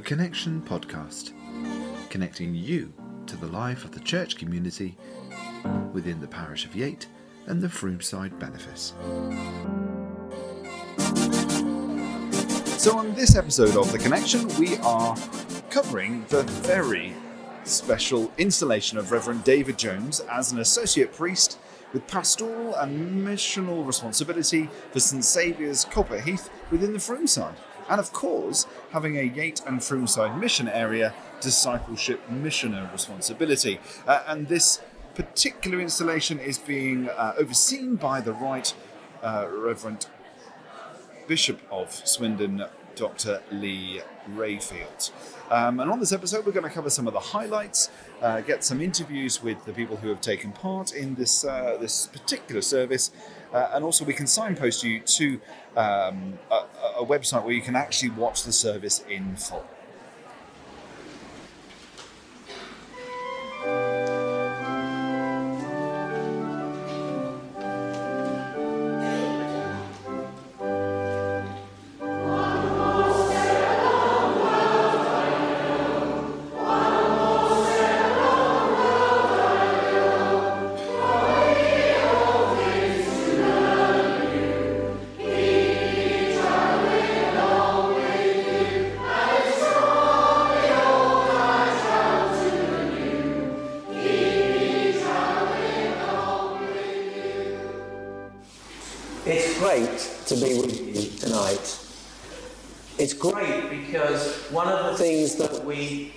The Connection Podcast, connecting you to the life of the church community within the parish of Yate and the Fromeside Benefice. So, on this episode of The Connection, we are covering the very special installation of Reverend David Jones as an associate priest with pastoral and missional responsibility for St Saviour's Coalpit Heath within the Fromeside. And of course, having a Yate and Fromeside mission area discipleship missioner responsibility. Uh, and this particular installation is being uh, overseen by the Right uh, Reverend Bishop of Swindon, Dr. Lee Rayfield. Um, and on this episode, we're going to cover some of the highlights, uh, get some interviews with the people who have taken part in this uh, this particular service, uh, and also we can signpost you to um, a, a website where you can actually watch the service in full. To be with you tonight. It's great because one of the things that we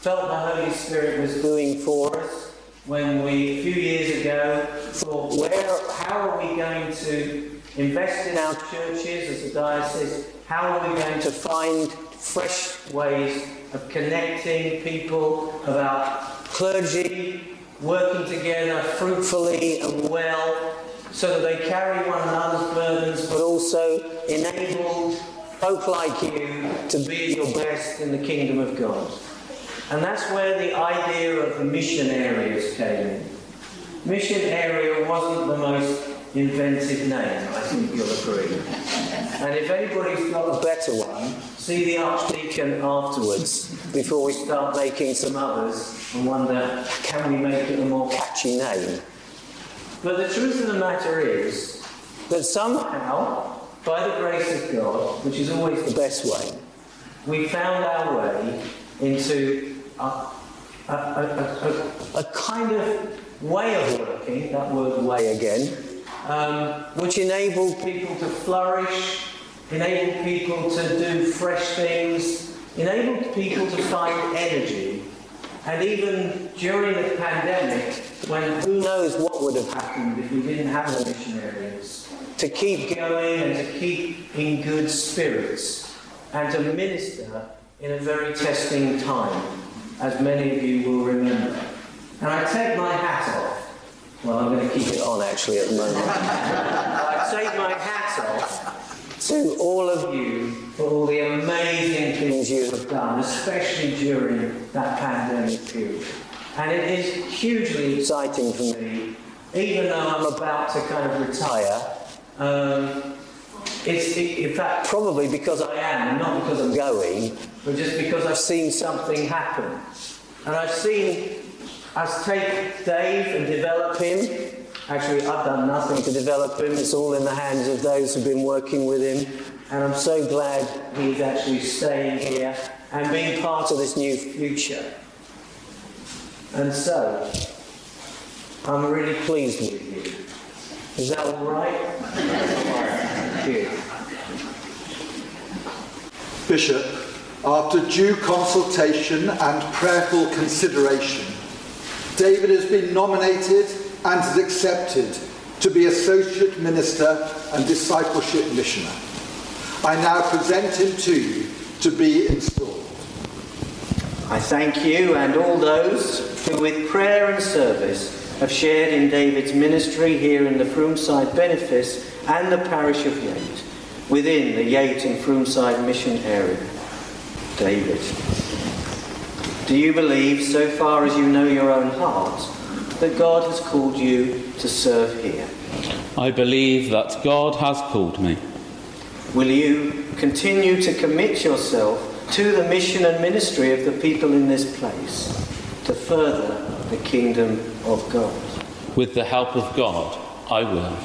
felt the Holy Spirit was doing for us when we, a few years ago, thought, where, how are we going to invest in our churches as a diocese? How are we going to find fresh ways of connecting people, of our clergy working together fruitfully and well so that they carry one another's burdens, but also enable folk like you to be your best in the kingdom of God. And that's where the idea of the mission areas came in. Mission area wasn't the most inventive name, I think you'll agree. And if anybody's got a better one, see the Archdeacon afterwards before we start making some others and wonder, can we make it a more catchy name? But the truth of the matter is that somehow, by the grace of God, which is always the best way, we found our way into a, a, a, a, kind of way of working, that word way again, um, which enabled people to flourish, enabled people to do fresh things, enabled people to find energy. And even during the pandemic, when who knows what would have happened if we didn't have the mission areas, to keep going and to keep in good spirits and to minister in a very testing time, as many of you will remember. And I take my hat off. Well, I'm going to keep it on actually at the moment. I take my hat off to all of you for all the amazing things you have done, especially during that pandemic period. And it is hugely exciting for me, even though I'm about to kind of retire. Um, it's in fact probably because I am, not because I'm going, but just because I've seen something happen. And I've seen us take Dave and develop him. Actually, I've done nothing to develop him. It's all in the hands of those who've been working with him. And I'm so glad he's actually staying here and being part of this new future. And so, I'm really pleased with you. Is that all right? Thank you. Bishop, after due consultation and prayerful consideration, David has been nominated and is accepted to be Associate Minister and Discipleship Missioner. I now present him to you to be. I thank you and all those who, with prayer and service, have shared in David's ministry here in the Fromeside Benefice and the parish of Yate, within the Yate and Fromeside mission area. David, do you believe, so far as you know your own heart, that God has called you to serve here? I believe that God has called me. Will you continue to commit yourself to the mission and ministry of the people in this place to further the kingdom of God. With the help of God, I will.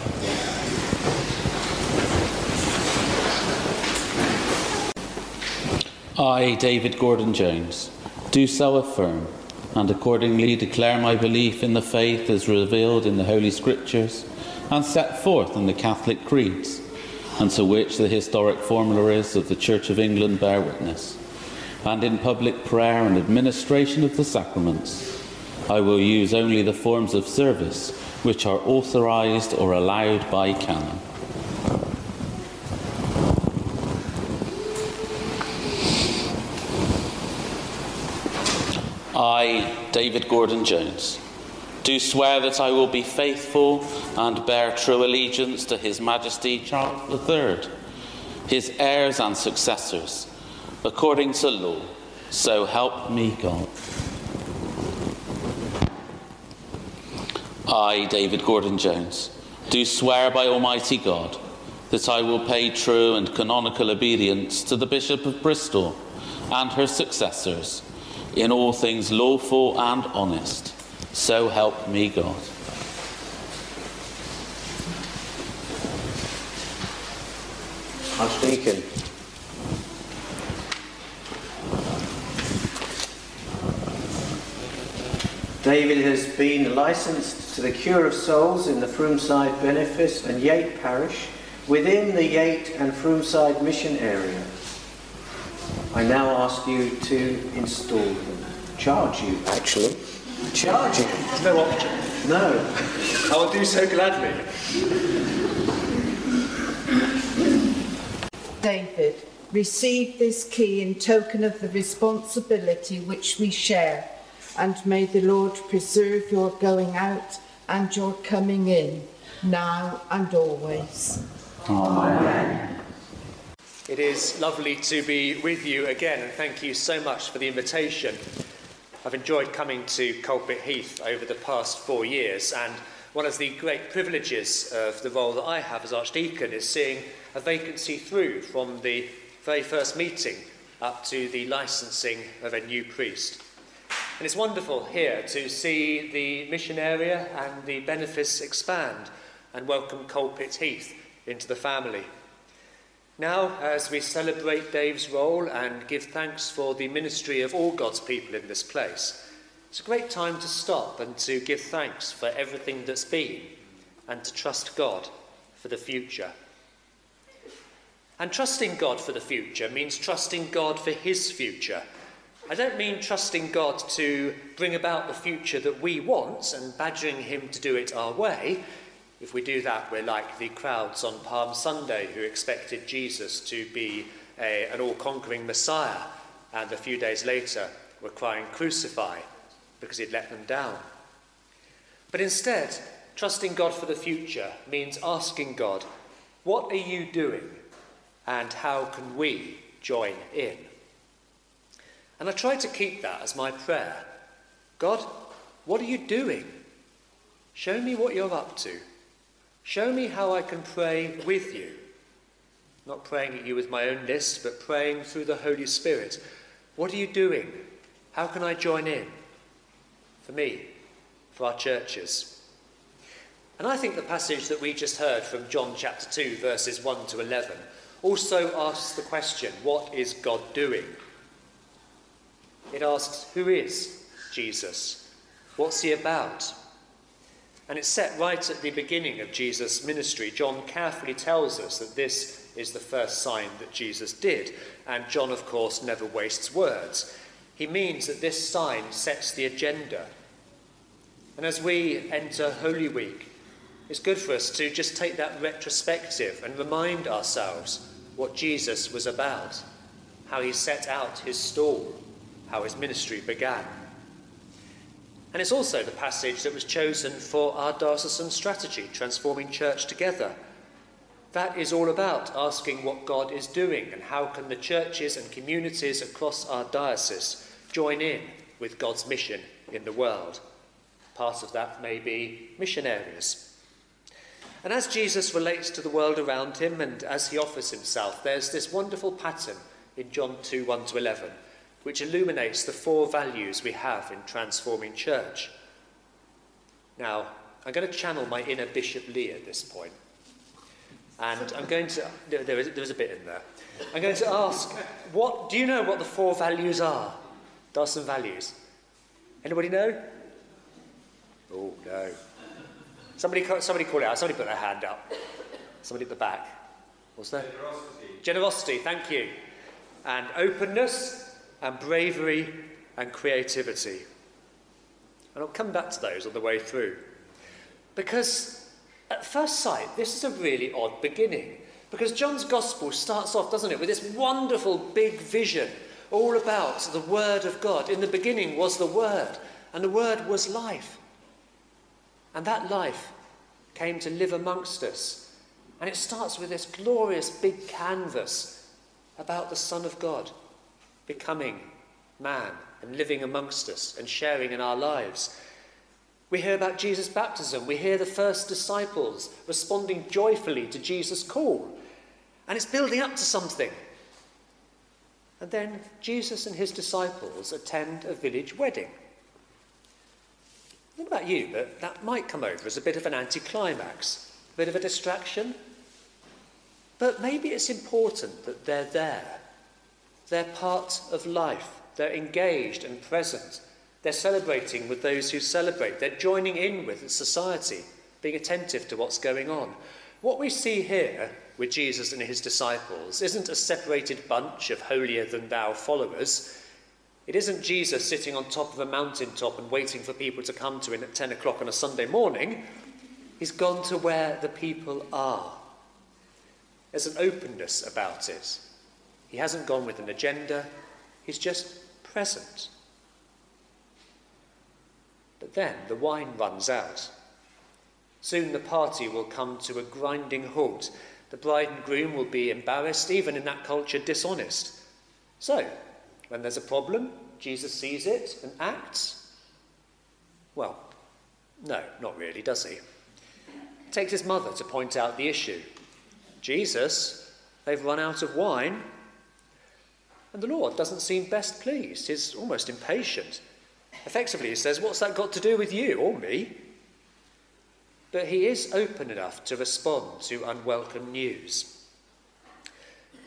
I, David Gordon Jones, do so affirm and accordingly declare my belief in the faith as revealed in the Holy Scriptures and set forth in the Catholic creeds, and to which the historic formularies of the Church of England bear witness. And in public prayer and administration of the sacraments, I will use only the forms of service which are authorized or allowed by canon. I, David Gordon Jones, do swear that I will be faithful and bear true allegiance to His Majesty Charles III, his heirs and successors, according to law. So help me God. I, David Gordon Jones, do swear by Almighty God that I will pay true and canonical obedience to the Bishop of Bristol and her successors in all things lawful and honest. So help me God. Archdeacon. David has been licensed to the cure of souls in the Fromeside Benefice and Yate Parish within the Yate and Fromeside mission area. I now ask you to install them. Charge you, actually. Charge you. There's no option. No. I will do so gladly. David, receive this key in token of the responsibility which we share, and may the Lord preserve your going out and your coming in, now and always. Amen. It is lovely to be with you again, and thank you so much for the invitation. I've enjoyed coming to Coalpit Heath over the past four years, and one of the great privileges of the role that I have as Archdeacon is seeing a vacancy through from the very first meeting up to the licensing of a new priest. And it's wonderful here to see the mission area and the benefice expand and welcome Coalpit Heath into the family. Now, as we celebrate Dave's role and give thanks for the ministry of all God's people in this place, it's a great time to stop and to give thanks for everything that's been and to trust God for the future. And trusting God for the future means trusting God for His future. I don't mean trusting God to bring about the future that we want and badgering Him to do it our way. If we do that, we're like the crowds on Palm Sunday who expected Jesus to be a, an all conquering Messiah, and a few days later were crying, Crucify, because he'd let them down. But instead, trusting God for the future means asking God, What are you doing, and how can we join in? And I try to keep that as my prayer. God, what are you doing? Show me what you're up to. Show me how I can pray with you. Not praying at you with my own list, but praying through the Holy Spirit. What are you doing? How can I join in? For me, for our churches. And I think the passage that we just heard from John chapter 2, verses 1 to 11, also asks the question what is God doing? It asks, who is Jesus? What's he about? And it's set right at the beginning of Jesus' ministry. John carefully tells us that this is the first sign that Jesus did. And John, of course, never wastes words. He means that this sign sets the agenda. And as we enter Holy Week, it's good for us to just take that retrospective and remind ourselves what Jesus was about, how he set out his stall, how his ministry began. And it's also the passage that was chosen for our diocesan strategy, Transforming Church Together. That is all about asking what God is doing and how can the churches and communities across our diocese join in with God's mission in the world. Part of that may be mission areas. And as Jesus relates to the world around him and as he offers himself, there's this wonderful pattern in John 2 1 to 11, which illuminates the four values we have in transforming church. Now, I'm going to channel my inner Bishop Lee at this point. And I'm going to, there is, there is a bit in there. I'm going to ask, what, do you know what the four values are? There are some values. Anybody know? Oh, no. Somebody, somebody call it out. Somebody put their hand up. Somebody at the back. What's that? Generosity. Generosity, thank you. And openness, and bravery, and creativity. And I'll come back to those on the way through. Because at first sight, this is a really odd beginning. Because John's Gospel starts off, doesn't it, with this wonderful big vision all about the Word of God. In the beginning was the Word, and the Word was life. And that life came to live amongst us. And it starts with this glorious big canvas about the Son of God becoming man and living amongst us and sharing in our lives. We hear about Jesus' baptism. We hear the first disciples responding joyfully to Jesus' call. And it's building up to something. And then Jesus and his disciples attend a village wedding. Don't about you, but that might come over as a bit of an anticlimax, a bit of a distraction. But maybe it's important that they're there. They're part of life. They're engaged and present. They're celebrating with those who celebrate. They're joining in with society, being attentive to what's going on. What we see here with Jesus and his disciples isn't a separated bunch of holier than thou followers. It isn't Jesus sitting on top of a mountaintop and waiting for people to come to him at 10 o'clock on a Sunday morning. He's gone to where the people are. There's an openness about it. He hasn't gone with an agenda, he's just present. But then the wine runs out. Soon the party will come to a grinding halt the bride and groom will be embarrassed, even in that culture, dishonest. So, when there's a problem, Jesus sees it and acts? Well, no, not really, does he? Takes his mother to point out the issue. Jesus, they've run out of wine. And the Lord doesn't seem best pleased. He's almost impatient. Effectively, he says, What's that got to do with you or me? but he is open enough to respond to unwelcome news.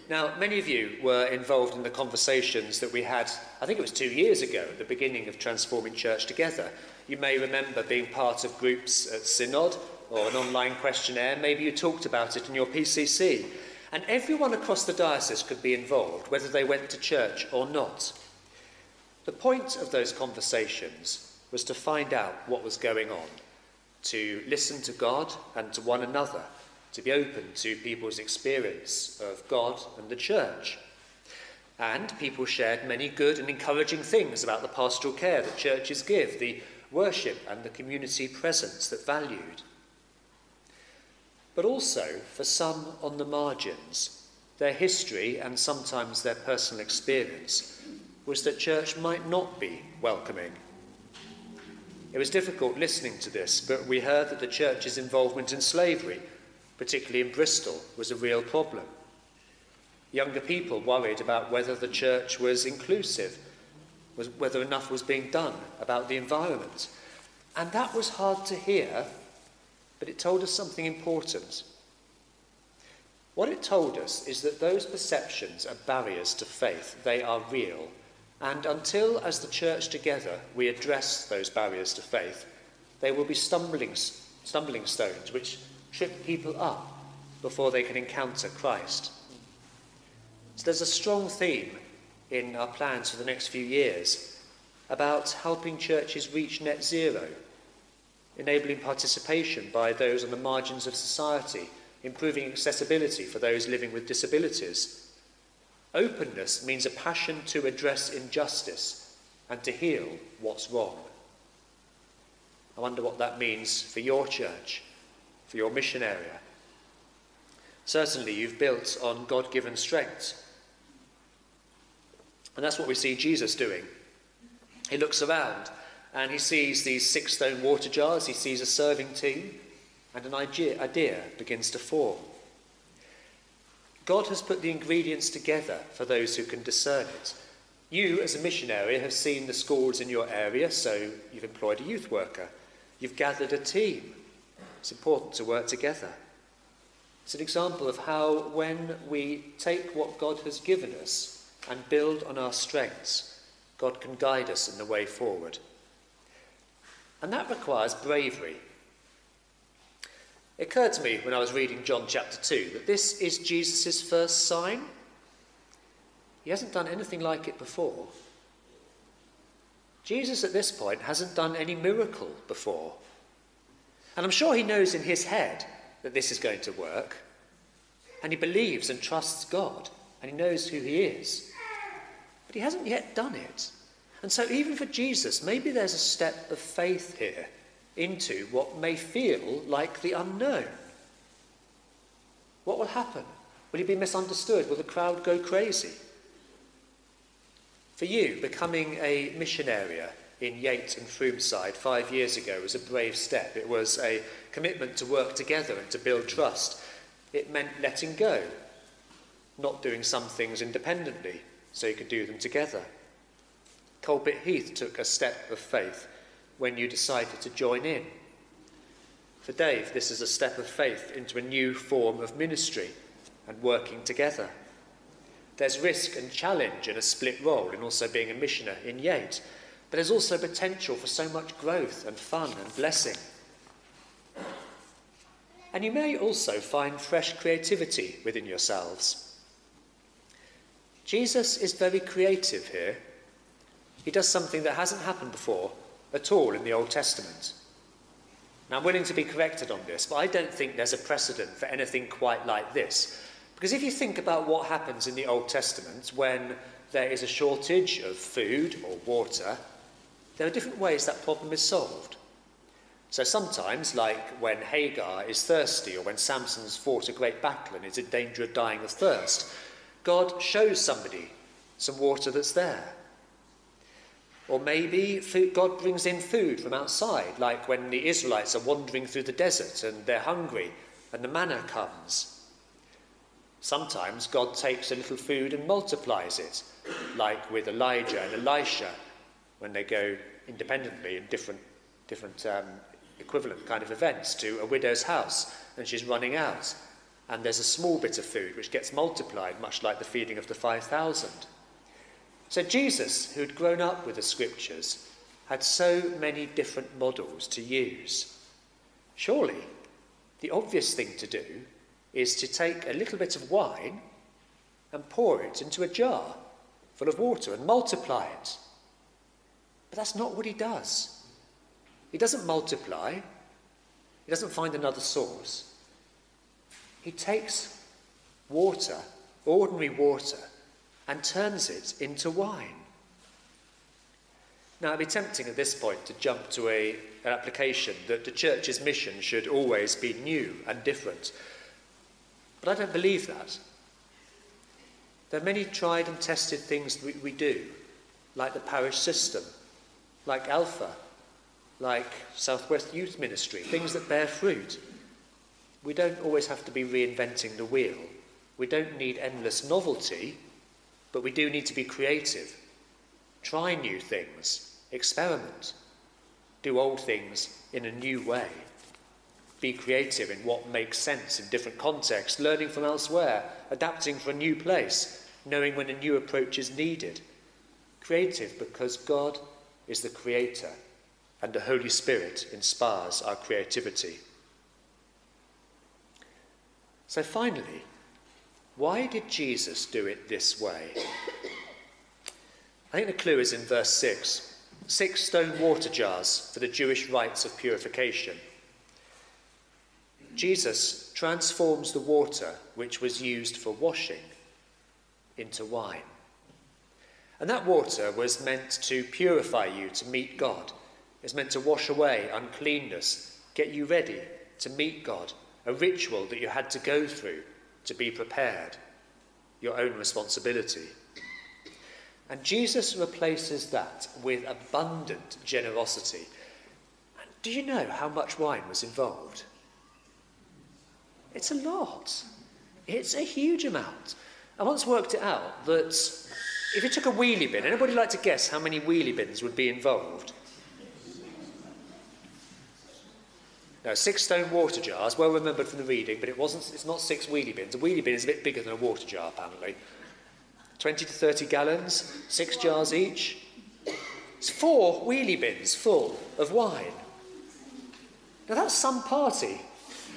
Now, many of you were involved in the conversations that we had, I think it was two years ago, at the beginning of Transforming Church Together. You may remember being part of groups at Synod or an online questionnaire. Maybe you talked about it in your PCC. And everyone across the diocese could be involved, whether they went to church or not. The point of those conversations was to find out what was going on to listen to God and to one another, to be open to people's experience of God and the church. And people shared many good and encouraging things about the pastoral care that churches give, the worship and the community presence that valued. But also, for some on the margins, their history and sometimes their personal experience was that church might not be welcoming it was difficult listening to this, but we heard that the church's involvement in slavery, particularly in Bristol, was a real problem. Younger people worried about whether the church was inclusive, whether enough was being done about the environment. And that was hard to hear, but it told us something important. What it told us is that those perceptions are barriers to faith. They are real and until, as the church together, we address those barriers to faith, they will be stumbling, stumbling stones which trip people up before they can encounter Christ. So there's a strong theme in our plans for the next few years about helping churches reach net zero, enabling participation by those on the margins of society, improving accessibility for those living with disabilities Openness means a passion to address injustice and to heal what's wrong. I wonder what that means for your church, for your mission area. Certainly, you've built on God given strength. And that's what we see Jesus doing. He looks around and he sees these six stone water jars, he sees a serving team, and an idea, begins to form. God has put the ingredients together for those who can discern it. You, as a mission area, have seen the schools in your area, so you've employed a youth worker. You've gathered a team. It's important to work together. It's an example of how, when we take what God has given us and build on our strengths, God can guide us in the way forward. And that requires bravery. It occurred to me when I was reading John chapter 2 that this is Jesus' first sign. He hasn't done anything like it before. Jesus at this point hasn't done any miracle before. And I'm sure he knows in his head that this is going to work. And he believes and trusts God. And he knows who he is. But he hasn't yet done it. And so, even for Jesus, maybe there's a step of faith here into what may feel like the unknown. What will happen? Will he be misunderstood? Will the crowd go crazy? For you, becoming a mission area in Yate and Fromeside five years ago was a brave step. It was a commitment to work together and to build trust. It meant letting go, not doing some things independently so you could do them together. Coalpit Heath took a step of faith when you decided to join in. For Dave, this is a step of faith into a new form of ministry and working together. There's risk and challenge in a split role in also being a missioner in Yate, but there's also potential for so much growth and fun and blessing. And you may also find fresh creativity within yourselves. Jesus is very creative here. He does something that hasn't happened before at all in the Old Testament. Now, I'm willing to be corrected on this, but I don't think there's a precedent for anything quite like this. Because if you think about what happens in the Old Testament when there is a shortage of food or water, there are different ways that problem is solved. So sometimes, like when Hagar is thirsty or when Samson's fought a great battle and is in danger of dying of thirst, God shows somebody some water that's there. Or maybe food, God brings in food from outside, like when the Israelites are wandering through the desert and they're hungry and the manna comes. Sometimes God takes a little food and multiplies it, like with Elijah and Elisha when they go independently in different, different um, equivalent kind of events to a widow's house and she's running out. And there's a small bit of food which gets multiplied, much like the feeding of the 5,000. So Jesus, who had grown up with the scriptures, had so many different models to use. Surely, the obvious thing to do is to take a little bit of wine and pour it into a jar full of water and multiply it. But that's not what he does. He doesn't multiply, he doesn't find another source. He takes water, ordinary water, and turns it into wine. Now, it'd be tempting at this point to jump to a, an application that the church's mission should always be new and different. But I don't believe that. There are many tried and tested things we, we do, like the parish system, like Alpha, like Southwest Youth Ministry, things that bear fruit. We don't always have to be reinventing the wheel. We don't need endless novelty. But we do need to be creative, try new things, experiment, do old things in a new way, be creative in what makes sense in different contexts, learning from elsewhere, adapting for a new place, knowing when a new approach is needed. Creative because God is the creator and the Holy Spirit inspires our creativity. So finally, why did Jesus do it this way? I think the clue is in verse 6 six stone water jars for the Jewish rites of purification. Jesus transforms the water which was used for washing into wine. And that water was meant to purify you to meet God. It's meant to wash away uncleanness, get you ready to meet God, a ritual that you had to go through to be prepared, your own responsibility. And Jesus replaces that with abundant generosity. And do you know how much wine was involved? It's a lot. It's a huge amount. I once worked it out that if you took a wheelie bin, anybody like to guess how many wheelie bins would be involved? No, six stone water jars, well remembered from the reading, but it wasn't, it's not six wheelie bins. A wheelie bin is a bit bigger than a water jar, apparently. 20 to 30 gallons, six jars each. It's four wheelie bins full of wine. Now that's some party.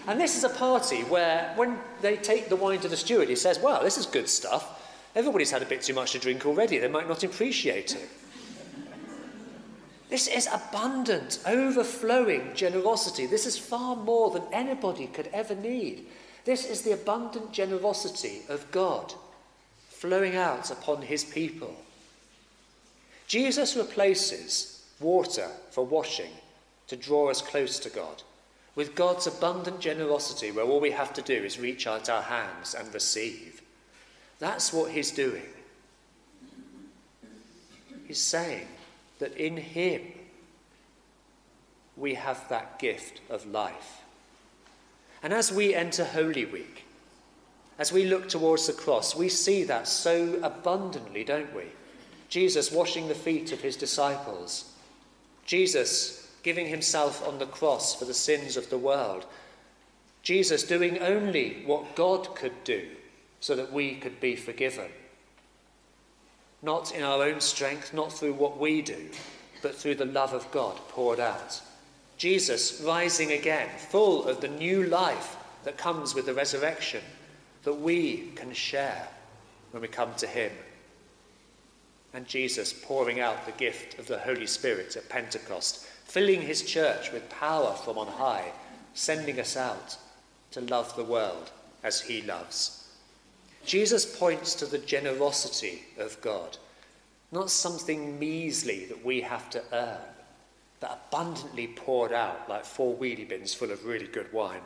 And this is a party where, when they take the wine to the steward, he says, Wow, this is good stuff. Everybody's had a bit too much to drink already. They might not appreciate it. This is abundant, overflowing generosity. This is far more than anybody could ever need. This is the abundant generosity of God flowing out upon his people. Jesus replaces water for washing to draw us close to God with God's abundant generosity, where all we have to do is reach out our hands and receive. That's what he's doing. He's saying that in him we have that gift of life. And as we enter Holy Week, as we look towards the cross, we see that so abundantly, don't we? Jesus washing the feet of his disciples, Jesus giving himself on the cross for the sins of the world, Jesus doing only what God could do so that we could be forgiven. Not in our own strength, not through what we do, but through the love of God poured out. Jesus rising again, full of the new life that comes with the resurrection, that we can share when we come to Him. And Jesus pouring out the gift of the Holy Spirit at Pentecost, filling His church with power from on high, sending us out to love the world as He loves. Jesus points to the generosity of God, not something measly that we have to earn, but abundantly poured out like four wheelie bins full of really good wine.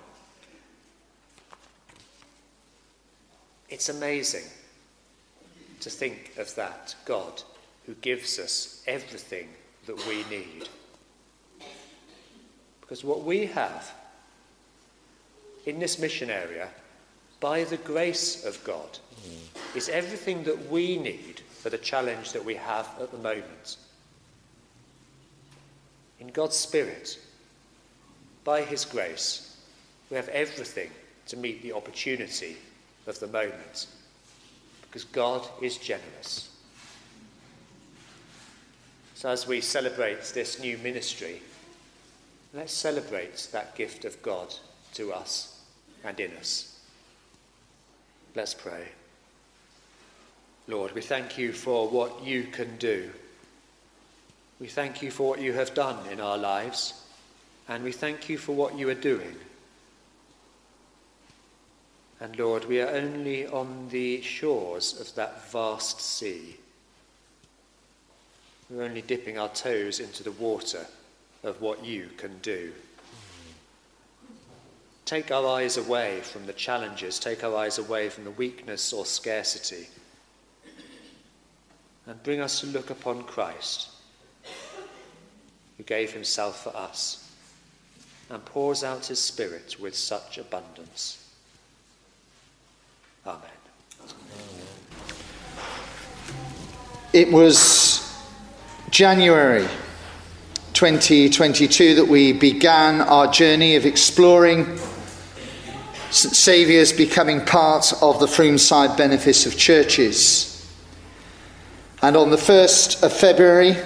It's amazing to think of that God who gives us everything that we need. Because what we have in this mission area by the grace of God, mm. is everything that we need for the challenge that we have at the moment. In God's Spirit, by His grace, we have everything to meet the opportunity of the moment because God is generous. So, as we celebrate this new ministry, let's celebrate that gift of God to us and in us. Let's pray. Lord, we thank you for what you can do. We thank you for what you have done in our lives, and we thank you for what you are doing. And Lord, we are only on the shores of that vast sea. We're only dipping our toes into the water of what you can do. Take our eyes away from the challenges, take our eyes away from the weakness or scarcity, and bring us to look upon Christ, who gave himself for us and pours out his Spirit with such abundance. Amen. It was January 2022 that we began our journey of exploring Saviour's becoming part of the Fromeside Benefice of Churches. And on the 1st of February,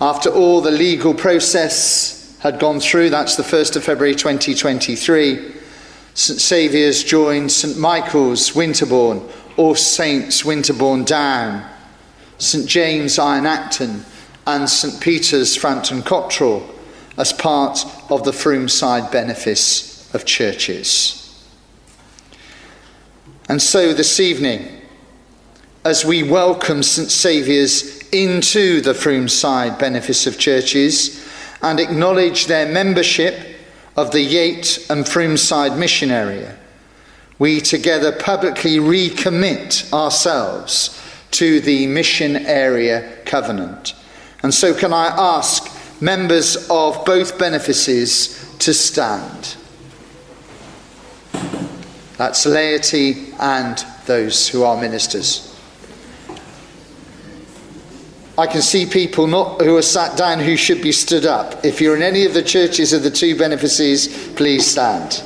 after all the legal process had gone through, that's the 1st of February 2023, St Saviour's joined St Michael's Winterbourne, All Saints Winterbourne Down, St James Iron Acton, and St Peter's Frampton Cotterell as part of the Fromeside Benefice of Churches. And so this evening, as we welcome St Saviour's into the Fromeside Benefice of Churches and acknowledge their membership of the Yate and Fromeside Mission Area, we together publicly recommit ourselves to the Mission Area Covenant. And so, can I ask members of both benefices to stand? That's laity and those who are ministers. I can see people not who are sat down who should be stood up. If you're in any of the churches of the two benefices, please stand.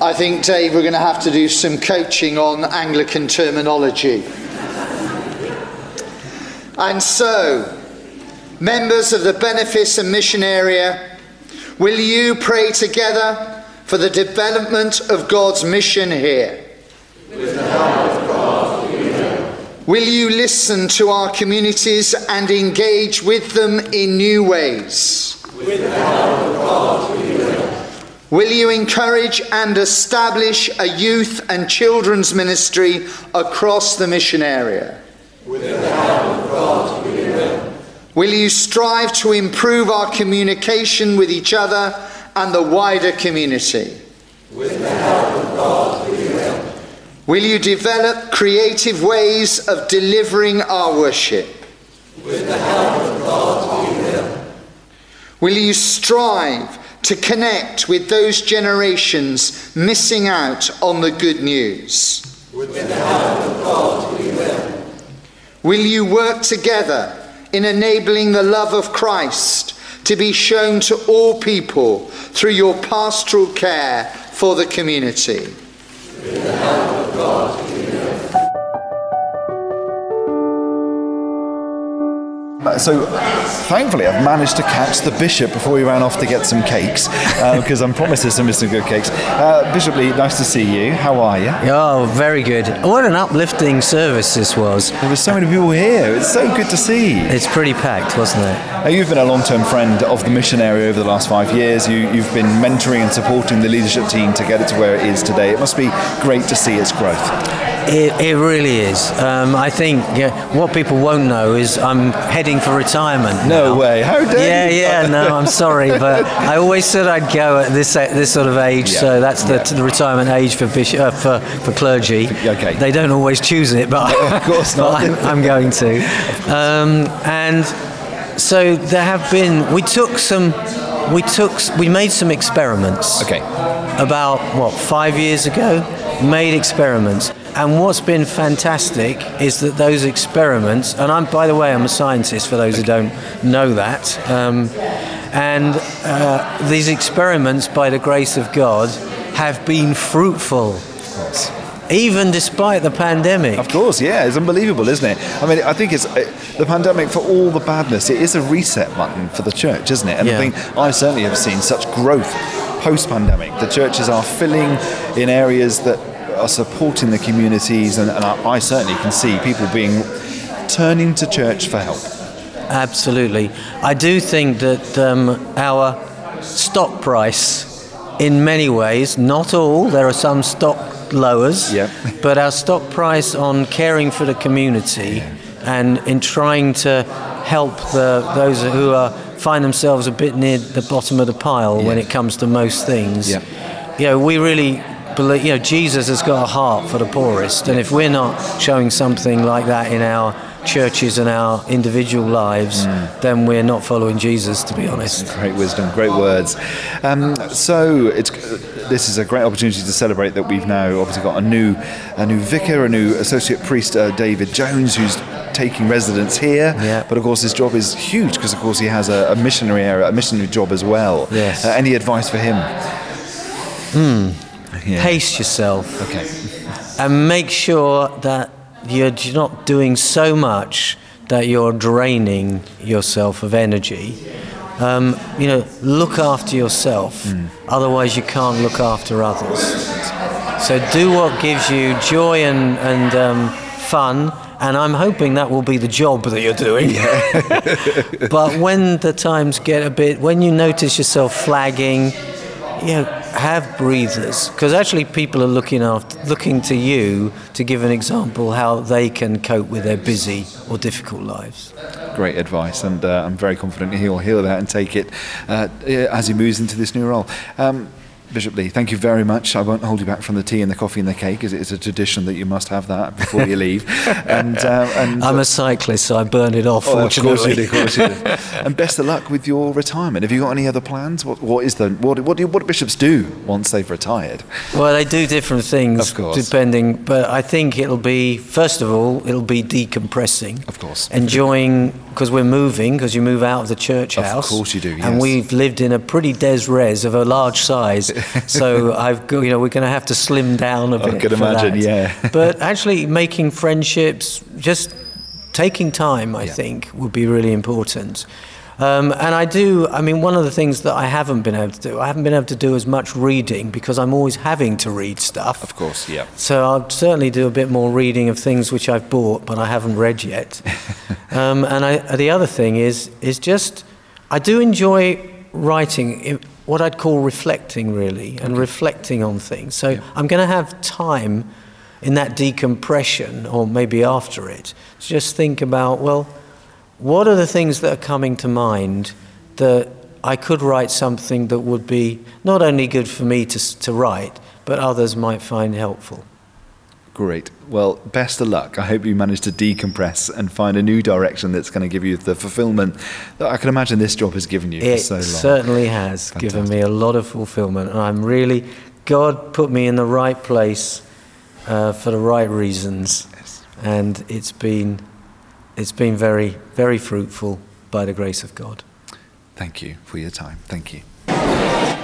I think, Dave, we're going to have to do some coaching on Anglican terminology. and so, members of the benefice and mission area, will you pray together for the development of God's mission here. God, will. Will you listen to our communities and engage with them in new ways? God, will. Will you encourage and establish a youth and children's ministry across the mission area? With the help of God, will. You strive to improve our communication with each other and the wider community. With the help of God, we will. Will you develop creative ways of delivering our worship? With the help of God, we will. Will you strive to connect with those generations missing out on the good news? With the help of God, we will. Will you work together in enabling the love of Christ to be shown to all people through your pastoral care for the community. So, thankfully, I've managed to catch the bishop before he ran off to get some cakes because uh, I'm promised there's some, some good cakes. Uh, bishop Lee, nice to see you. How are you? Oh, very good. What an uplifting service this was. There were so many people here. It's so good to see. It's pretty packed, wasn't it? Now, you've been a long term friend of the mission area over the last five years. You, you've been mentoring and supporting the leadership team to get it to where it is today. It must be great to see its growth. It, it really is. Um, I think yeah, what people won't know is I'm heading for retirement. No now. way! How dare yeah, you? Yeah, yeah, no, I'm sorry, but I always said I'd go at this this sort of age. Yeah. So that's the, yeah. the, retirement age for, bishop, uh, for for clergy. Okay. They don't always choose it, but of course not. I'm, I'm, going to. Um, and so there have been. We took some. We took. We made some experiments. Okay. About what five years ago, made experiments and what's been fantastic is that those experiments, and I'm, by the way, I'm a scientist for those who don't know that, um, and uh, these experiments, by the grace of God, have been fruitful. Even despite the pandemic. Of course, yeah, it's unbelievable, isn't it? I mean, I think it's uh, the pandemic for all the badness. It is a reset button for the church, isn't it? And yeah. I think I certainly have seen such growth post pandemic. The churches are filling in areas that are supporting the communities, and, and I, I certainly can see people being turning to church for help. Absolutely. I do think that um, our stock price, in many ways, not all, there are some stock lowers, yeah. but our stock price on caring for the community yeah. and in trying to help the, those who are, find themselves a bit near the bottom of the pile yeah. when it comes to most things. Yeah. You know, we really you know, Jesus has got a heart for the poorest, and if we're not showing something like that in our churches and our individual lives, mm. then we're not following Jesus, to be honest. Great wisdom, great words. Um, so it's this is a great opportunity to celebrate that we've now obviously got a new a new vicar, a new associate priest, uh, David Jones, who's taking residence here. Yeah. But of course, his job is huge because of course he has a, a missionary area, a missionary job as well. Yes. Uh, any advice for him? Hmm yeah. pace yourself. Okay. And make sure that you're not doing so much that you're draining yourself of energy. Um, you know, look after yourself. Mm. Otherwise, you can't look after others. So do what gives you joy and, and um, fun. And I'm hoping that will be the job that you're doing. Yeah. but when the times get a bit, when you notice yourself flagging, you know, have breathers because actually people are looking after, looking to you to give an example how they can cope with their busy or difficult lives. Great advice, and uh, I'm very confident he'll hear that and take it uh, as he moves into this new role. Um, Bishop Lee, thank you very much. I won't hold you back from the tea and the coffee and the cake, as it is a tradition that you must have that before you leave. and, uh, and I'm a cyclist, so I burn it off. Oh, of course you fortunately, do, of course you do. and best of luck with your retirement. Have you got any other plans? What, what is the what, what do what do bishops do once they've retired? well, they do different things Of course. depending, but I think it'll be first of all, it'll be decompressing. Of course. enjoying because we're moving because you move out of the church house. Of course you do, And we've lived in a pretty des res of a large size, so I've you know we're going to have to slim down a bit. can for imagine, that. yeah. but actually, making friendships, just taking time, I Yeah. think, would be really important. Um, and I do, I mean, one of the things that I haven't been able to do, I haven't been able to do as much reading because I'm always having to read stuff. Of course, yeah. So I'll certainly do a bit more reading of things which I've bought but I haven't read yet. um, and I, the other thing is is just I do enjoy writing i- what I'd call reflecting really and reflecting on things. So I'm going to have time in that decompression or maybe after it to just think about well what are the things that are coming to mind that I could write something that would be not only good for me to, to write, but others might find helpful. Great. Well, best of luck. I hope you manage to decompress and find a new direction that's going to give you the fulfillment that I can imagine this job has given you for It so long. certainly has given me a lot of fulfillment, and I'm really, God put me in the right place uh, for the right reasons, and it's been, it's been very, very fruitful by the grace of God. Thank you for your time. Thank you.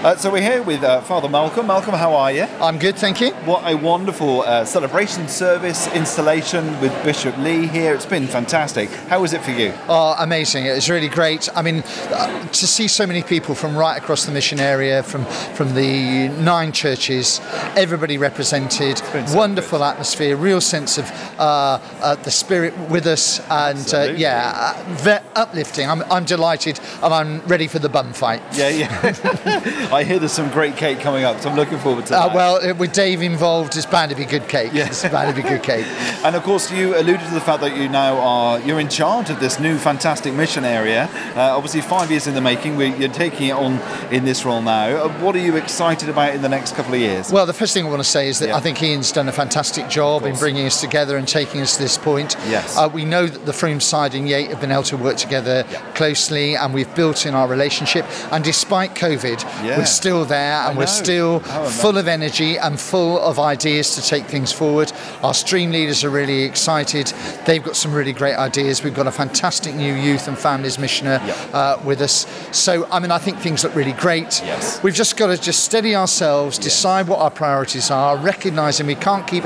Uh, so we're here with uh, Father Malcolm. Malcolm, how are you? I'm good, thank you. What a wonderful uh, celebration service installation with Bishop Lee here. It's been fantastic. How was it for you? Oh, amazing! It was really great. I mean, uh, to see so many people from right across the mission area, from from the nine churches, everybody represented, so wonderful atmosphere, real sense of uh, uh, the spirit with us, and uh, yeah, uh, uplifting. I'm, I'm delighted, and I'm ready for the bum fight. Yeah, yeah. I hear there's some great cake coming up, so I'm looking forward to Uh, that. well, uh, with Dave involved, it's bound to be good cake. Yes. It's bound to be good cake. And of course, you alluded to the fact that you now are you're in charge of this new fantastic mission area. Uh, obviously, five years in the making. We, you're taking it on in this role now. Uh, what are you excited about in the next couple of years? Well, the first thing I want to say is that Yeah. I think Ian's done a fantastic job in bringing us together and taking us to this point. Yes. Uh, we know that the Fromeside and Yate have been able to work together closely and we've built in our relationship. And despite COVID, Yeah. we're still there and we're still full of energy and full of ideas to take things forward. Our stream leaders are really excited. They've got some really great ideas. We've got a fantastic new youth and families missioner Yep. uh, with us. So, I mean, I think things look really great. Yes. We've just got to just steady ourselves, decide what our priorities are, recognizing we can't keep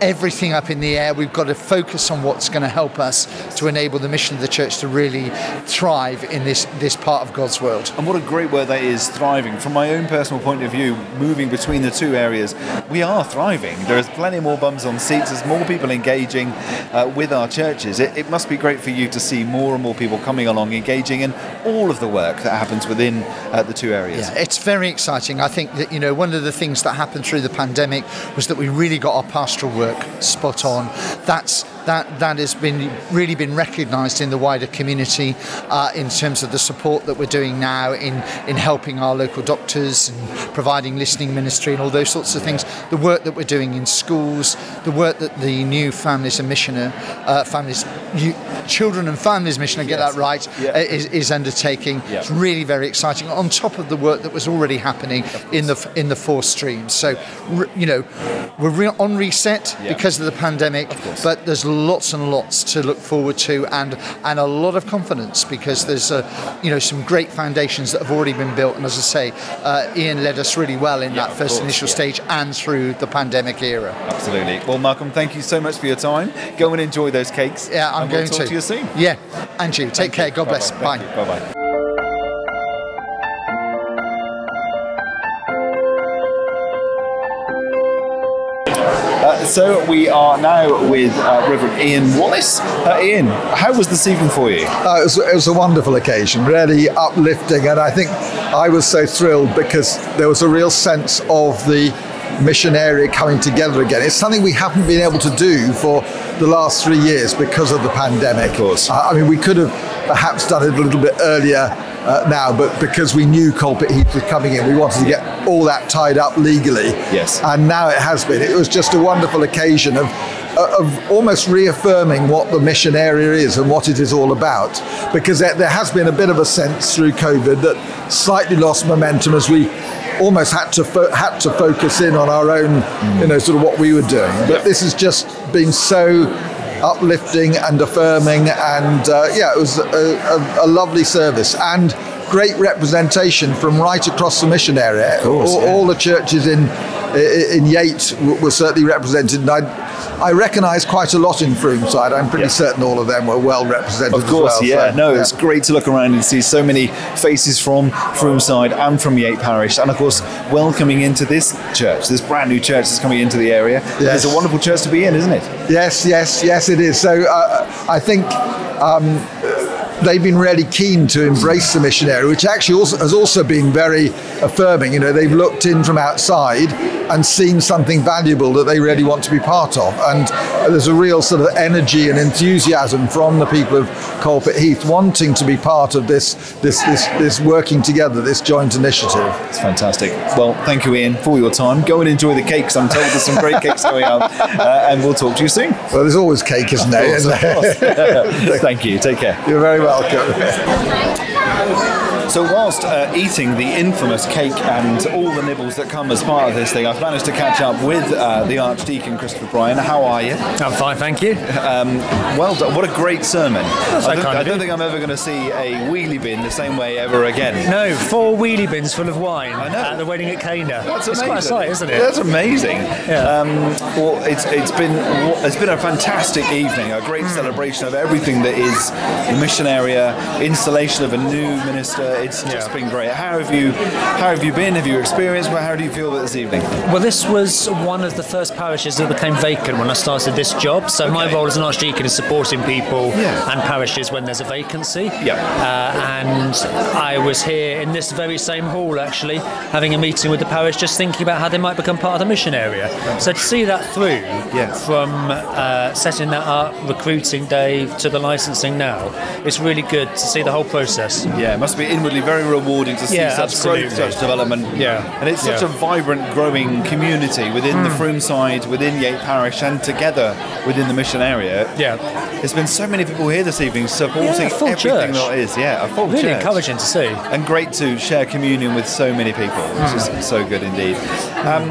everything up in the air. We've got to focus on what's going to help us to enable the mission of the church to really thrive in this, this part of God's world. And what a great word that is, thriving. From my own personal point of view, moving between the two areas, we are thriving. There's plenty more bums on seats, there's more people engaging uh, with our churches. It, it must be great for you to see more and more people coming along, engaging in all of the work that happens within uh, the two areas. Yeah, it's very exciting. I think that you know one of the things that happened through the pandemic was that we really got our pastoral work spot on. That's that that has been really been recognised in the wider community uh, in terms of the support that we're doing now in in helping our local doctors and providing listening ministry and all those sorts of things. The work that we're doing in schools, the work that the new families and missioner uh, families, you, children and families missioner, get that right, Yeah. uh, is, is undertaking. Yeah. It's really very exciting. On top of the work that was already happening in the in the four streams. So, you know, we're re- on reset Yeah. because of the pandemic, but there's lots and lots to look forward to, and and a lot of confidence because there's uh, you know some great foundations that have already been built. And as I say, uh, Ian led us really well in Yeah, that first course, initial yeah. stage and through the pandemic era. Absolutely. Well, Malcolm, thank you so much for your time. Go and enjoy those cakes. Yeah, I'm and we'll going talk to. to you soon. Yeah, and you take care. God bless. Bye. Bye bye. So we are now with uh, Reverend Ian Wallace. Uh, Ian, how was this evening for you? Uh, it, was, it was a wonderful occasion, really uplifting, and I think I was so thrilled because there was a real sense of the mission area coming together again. It's something we haven't been able to do for the last three years because of the pandemic. Of course. I mean, we could have perhaps done it a little bit earlier uh, now, but because we knew Coalpit Heath was coming in, we wanted to get all that tied up legally. Yes. And now it has been. It was just a wonderful occasion of of almost reaffirming what the mission area is and what it is all about. Because there, has been a bit of a sense through COVID that slightly lost momentum as we almost had to fo- had to focus in on our own, you know, sort of what we were doing. But this has just been so uplifting and affirming, and uh, yeah, it was a, a, a lovely service and great representation from right across the mission area. course, all, yeah. all the churches in in Yate w- were certainly represented, and I. I recognise quite a lot in Fromeside. I'm pretty Yeah. certain all of them were well represented. Of course, well, yeah. so, no, it's great to look around and see so many faces from Fromeside and from Yate Parish, and of course, welcoming into this church, this brand new church that's coming into the area. Yes. It's a wonderful church to be in, isn't it? Yes, yes, yes, it is. So uh, I think um, they've been really keen to embrace the mission area, which actually also, has also been very affirming. You know, they've looked in from outside and seen something valuable that they really want to be part of. And there's a real sort of energy and enthusiasm from the people of Coalpit Heath wanting to be part of this, this, this, this working together, this joint initiative. It's fantastic. Well, thank you, Ian, for your time. Go and enjoy the cakes. I'm told there's some great cakes going on, uh, and we'll talk to you soon. Well, there's always cake, isn't there? Of course, of course. thank you. Take care. You're very welcome. So, whilst uh, eating the infamous cake and all the nibbles that come as part of this thing, I've managed to catch up with uh, the Archdeacon Christopher Bryan. How are you? I'm fine, thank you. Um, well done. What a great sermon. That's I don't, I don't think I'm ever going to see a wheelie bin the same way ever again. No, four wheelie bins full of wine I know. at the wedding at Cana. That's it's quite a sight, isn't it? That's amazing. Yeah. Um, well, it's it's been it's been a fantastic evening, a great Hmm. celebration of everything that is the mission area, installation of a new minister. It's just Yeah. been great. How have you how have you been? Have you experienced? Well, how do you feel about this evening? Well, this was one of the first parishes that became vacant when I started this job. So my role as an archdeacon is supporting people Yeah. and parishes when there's a vacancy. Yeah. Uh, and I was here in this very same hall actually, having a meeting with the parish, just thinking about how they might become part of the mission area. So to see that through, Yeah. from uh, setting that up, recruiting Dave to the licensing now, it's really good to see the whole process. Yeah, it must be inwardly very rewarding to see Yeah, such absolutely. growth, such development. Yeah. And it's such Yeah. a vibrant, growing community within the Fromeside, within Yate Parish, and together within the mission area. Yeah. There's been so many people here this evening supporting Yeah, everything church. that is. Yeah, a full Really church. encouraging to see. And great to share communion with so many people, which is so good indeed. Um,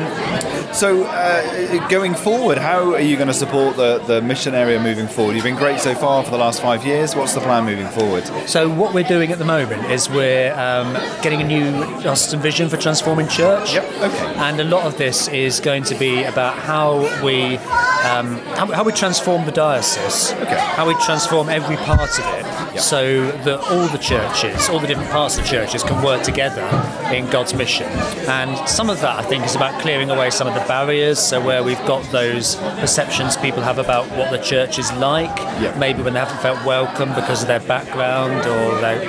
so, uh, going forward, how are you going to support the, the mission area moving forward? You've been great so far for the last five years. What's the plan moving forward? So what we're doing at the moment is we're um, getting a new Austin vision for transforming church. Yep, okay. And a lot of this is going to be about how we um, how, how we transform the diocese. Okay. How we transform every part of it, Yep. so that all the churches, all the different parts of the churches, can work together in God's mission. And some of that, I think, is about clearing away some of the barriers. So where we've got those perceptions people have about what the church is like, Yep. maybe when they haven't felt welcome because of their background or their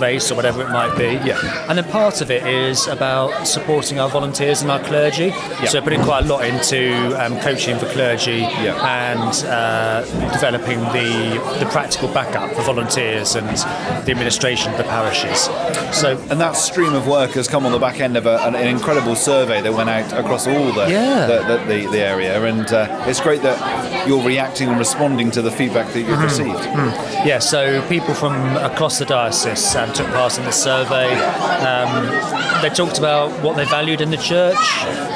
race or whatever it might be. Yeah. And then part of it is about supporting our volunteers and our clergy. So putting quite a lot into um, coaching for clergy and uh, developing the the practical backup for volunteers and the administration of the parishes. So And that stream of work has come on the back end of a, an, an incredible survey that went out across all the Yeah. the, the, the, the area, and uh, it's great that you're reacting and responding to the feedback that you've Mm-hmm. received. Yeah, so people from across the diocese um, took part in the survey. Um, they talked about what they valued in the church.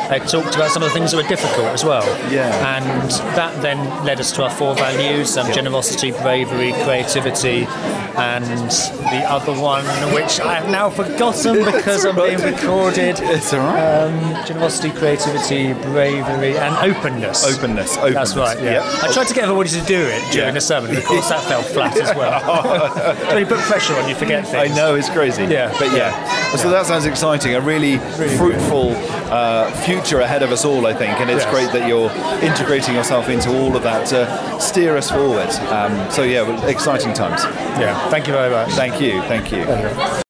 They talked about some of the things that were difficult as well. Yeah. And that then led us to our four values um, generosity, bravery, creativity, and the other one, which I have now forgotten because I'm being recorded. It's all right. Um, generosity, creativity, bravery, and openness. openness, openness. That's right. Yeah. I tried to get everybody to do it during Yeah. the sermon, and of course that fell flat as well. when you put pressure on, you forget things. I know it's crazy. Yeah. but yeah. So that sounds exciting. A really, fruitful uh, future ahead of us all, I think. And it's Yes. great that you're integrating yourself into all of that to steer us forward. Um, so yeah, exciting times. Yeah. Thank you very much. Thank you. Thank you.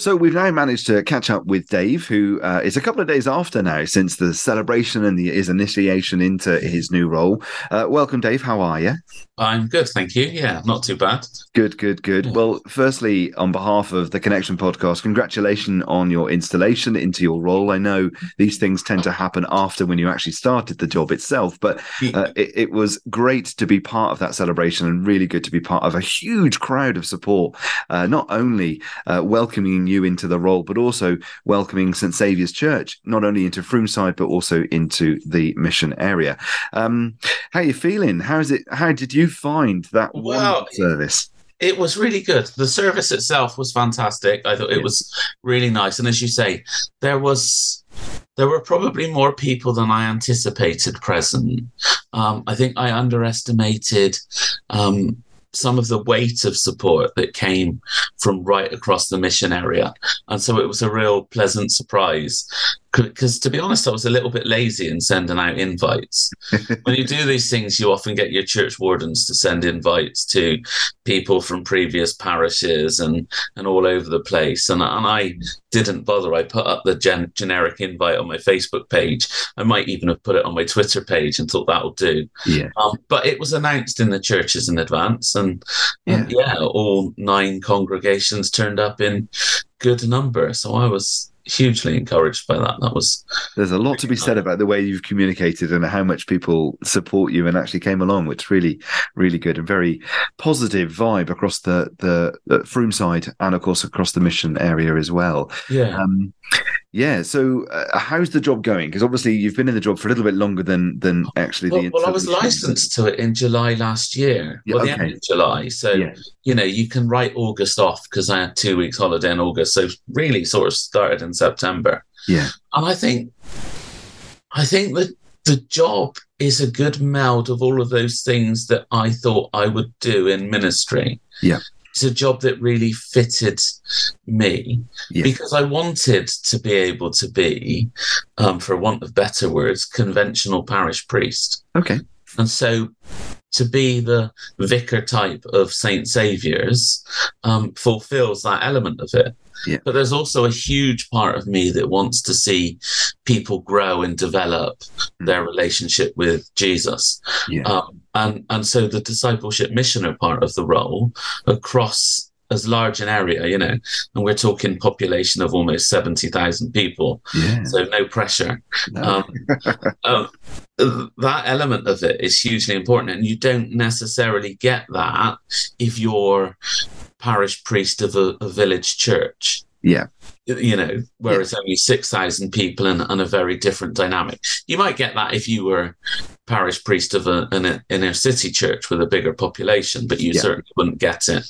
So we've now managed to catch up with Dave, who uh, is a couple of days after now since the celebration and the, his initiation into his new role. Uh, welcome, Dave. How are you? I'm good, thank you. Yeah, not too bad. Good, good, good. Yeah. Well, firstly, on behalf of the Connection podcast, congratulations on your installation into your role. I know these things tend to happen after when you actually started the job itself, but uh, it, it, was great to be part of that celebration and really good to be part of a huge crowd of support, uh, not only uh, welcoming you into the role, but also welcoming St. Saviour's Church, not only into Fromeside, but also into the mission area. Um, how are you feeling? How is it? How did you find that well, service? It was really good. The service itself was fantastic. I thought it was really nice. And as you say, there was there were probably more people than I anticipated present. Um, I think I underestimated um, some of the weight of support that came from right across the mission area. And so it was a real pleasant surprise because to be honest, I was a little bit lazy in sending out invites. when you do these things, you often get your church wardens to send invites to people from previous parishes and, and all over the place. And, and I didn't bother. I put up the gen- generic invite on my Facebook page. I might even have put it on my Twitter page and thought that'll do. Yeah. Um, but it was announced in the churches in advance. And yeah. and yeah, all nine congregations turned up in good number. So I was hugely encouraged by that. That was there's a lot to be said about the way you've communicated and how much people support you and actually came along, which really, really good and very positive vibe across the the, the Fromeside and of course across the mission area as well. Yeah. Um, yeah. So, uh, how's the job going? Because obviously you've been in the job for a little bit longer than than actually well, the. Well, I was licensed to it in July last year. Yeah, well, okay. the end of July. So yeah. you know you can write August off because I had two weeks holiday in August. So really, sort of started in September. Yeah. And I think, I think that the job is a good meld of all of those things that I thought I would do in ministry. Yeah it's a job that really fitted me yeah. because I wanted to be able to be, um, for want of better words, conventional parish priest. Okay. And so to be the vicar type of Saint Saviour's um, fulfills that element of it. Yeah. But there's also a huge part of me that wants to see people grow and develop mm. their relationship with Jesus. Yeah. Um, and, and so the discipleship missioner part of the role across as large an area, you know, and we're talking population of almost 70,000 people. Yeah. So no pressure. No. Um, um, that element of it is hugely important. And you don't necessarily get that if you're parish priest of a, a village church. Yeah. You know, where it's only 6,000 people and, and, a very different dynamic. You might get that if you were parish priest of a, an inner city church with a bigger population, but you yeah. certainly wouldn't get it.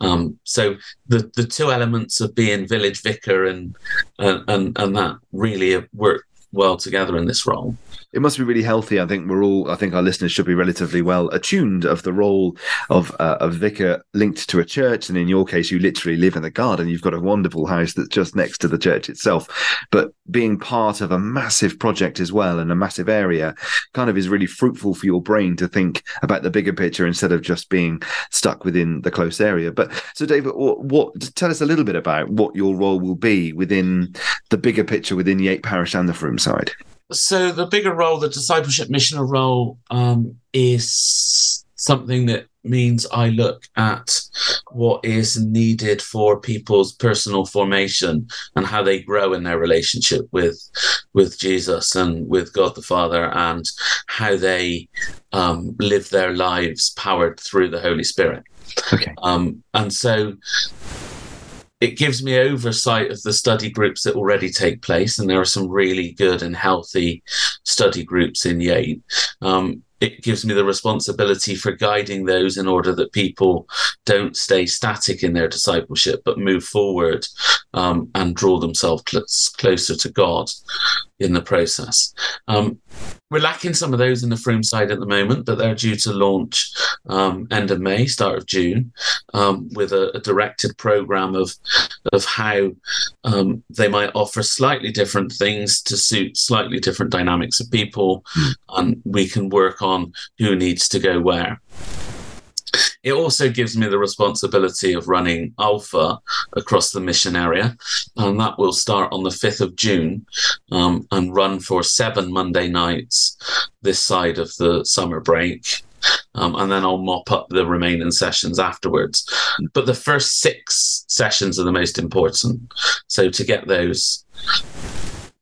Um, so the, the two elements of being village vicar and, and, and, and that really work well together in this role it must be really healthy. I think we're all. I think our listeners should be relatively well attuned of the role of uh, a vicar linked to a church, and in your case, you literally live in the garden. You've got a wonderful house that's just next to the church itself. But being part of a massive project as well in a massive area, kind of is really fruitful for your brain to think about the bigger picture instead of just being stuck within the close area. But so, David, what, tell us a little bit about what your role will be within the bigger picture within Yate Parish and the Fromeside so the bigger role, the discipleship missioner role, um, is something that means I look at what is needed for people's personal formation and how they grow in their relationship with with Jesus and with God the Father and how they um, live their lives powered through the Holy Spirit. Okay. Um, and so it gives me oversight of the study groups that already take place, and there are some really good and healthy study groups in Yate. Um, it gives me the responsibility for guiding those in order that people don't stay static in their discipleship, but move forward um, and draw themselves cl- closer to God in the process. Um, we're lacking some of those in the Fromeside at the moment, but they're due to launch um, end of May, start of June, um, with a, a, directed program of of how um, they might offer slightly different things to suit slightly different dynamics of people, mm. and we can work on who needs to go where it also gives me the responsibility of running Alpha across the mission area, and that will start on the 5th of June um, and run for seven Monday nights this side of the summer break. Um, and then I'll mop up the remaining sessions afterwards. But the first six sessions are the most important. So to get those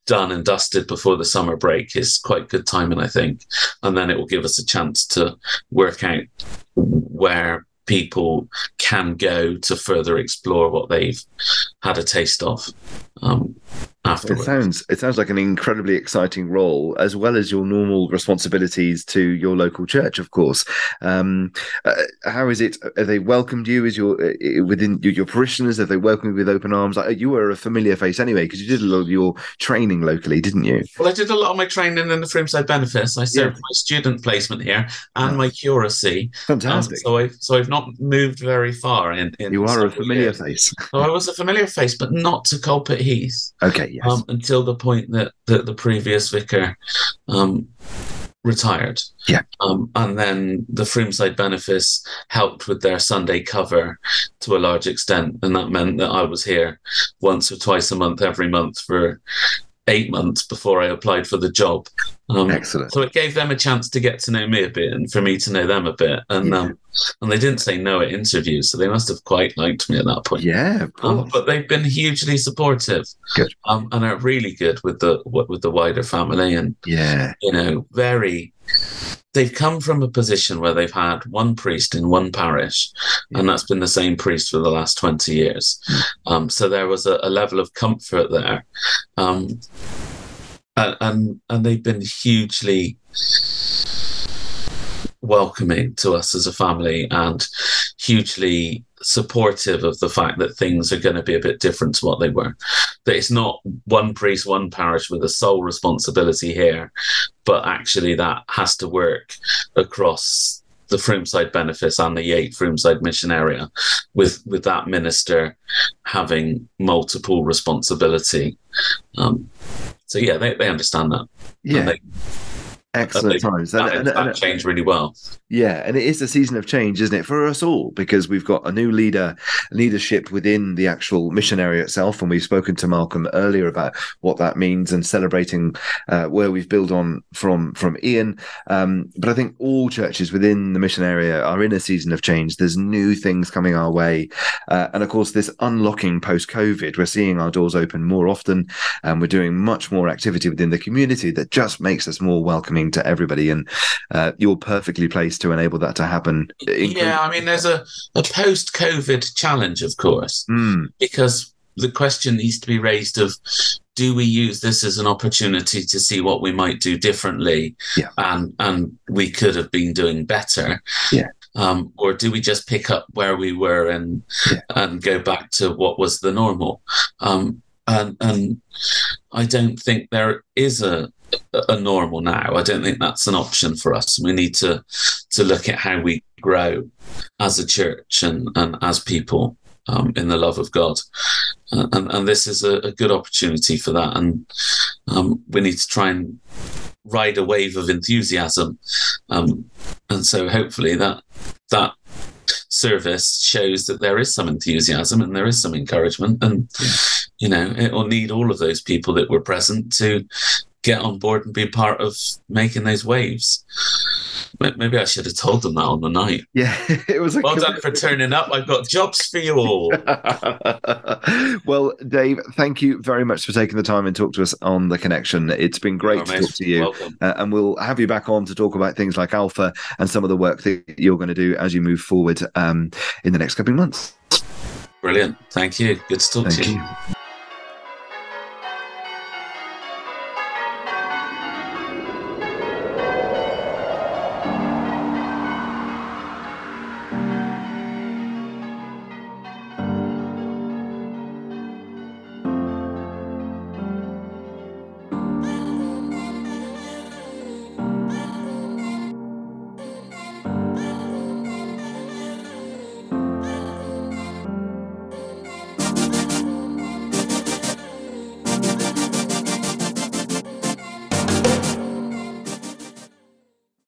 done and dusted before the summer break is quite good timing, I think. And then it will give us a chance to work out where people can go to further explore what they've had a taste of. Um, afterwards. It sounds it sounds like an incredibly exciting role, as well as your normal responsibilities to your local church, of course. Um, uh, how is it? Have they welcomed you as your uh, within your, your, parishioners? Have they welcomed you with open arms? Uh, you were a familiar face anyway because you did a lot of your training locally, didn't you? Well, I did a lot of my training in the Fromeside Benefice. I served yeah. my student placement here and my curacy. Fantastic. Um, so I've so I've not moved very far in. in you are a familiar years. face. so I was a familiar face, but not to Coalpit Heath. Okay. Yes. Um, until the point that, that the previous vicar um, retired. Yeah. Um, and then the Fromeside Benefice helped with their Sunday cover to a large extent. And that meant that I was here once or twice a month, every month for eight months before I applied for the job. Um, Excellent. So it gave them a chance to get to know me a bit and for me to know them a bit. And yeah. um, and they didn't say no at interviews, so they must have quite liked me at that point. Yeah, um, but they've been hugely supportive. Good. Um, and are really good with the with the wider family and yeah, you know, very they've come from a position where they've had one priest in one parish, yeah. and that's been the same priest for the last 20 years. Mm. Um, so there was a, a, level of comfort there. Um, and, and, and they've been hugely welcoming to us as a family and hugely supportive of the fact that things are going to be a bit different to what they were. That it's not one priest, one parish with a sole responsibility here, but actually that has to work across the Fromeside Benefice and the Yate Fromeside Mission Area, with with that minister having multiple responsibility. Um, so yeah, they, they understand that. Yeah. Excellent times. And, and, and, changed really well. Yeah, and it is a season of change, isn't it, for us all? Because we've got a new leader, leadership within the actual mission area itself, and we've spoken to Malcolm earlier about what that means and celebrating uh, where we've built on from from Ian. Um, but I think all churches within the mission area are in a season of change. There's new things coming our way, uh, and of course, this unlocking post COVID, we're seeing our doors open more often, and we're doing much more activity within the community that just makes us more welcoming to everybody, and uh, you're perfectly placed to enable that to happen. Yeah, I mean, there's a, a post COVID challenge, of course, mm. because the question needs to be raised of do we use this as an opportunity to see what we might do differently yeah. and and we could have been doing better yeah um, or do we just pick up where we were and yeah. and go back to what was the normal um, and and I don't think there is a a normal now. I don't think that's an option for us. We need to to look at how we grow as a church and and as people um, in the love of God, uh, and and this is a, a good opportunity for that. And um, we need to try and ride a wave of enthusiasm, um, and so hopefully that that service shows that there is some enthusiasm and there is some encouragement and you know it will need all of those people that were present to get on board and be part of making those waves. Maybe I should have told them that on the night. Yeah, it was. well done for turning up. I've got jobs for you all. well, Dave, thank you very much for taking the time and talk to us on the connection. It's been great oh, to talk to you, uh, and we'll have you back on to talk about things like Alpha and some of the work that you're going to do as you move forward um, in the next couple of months. Brilliant. Thank you. Good to talk thank to you. you.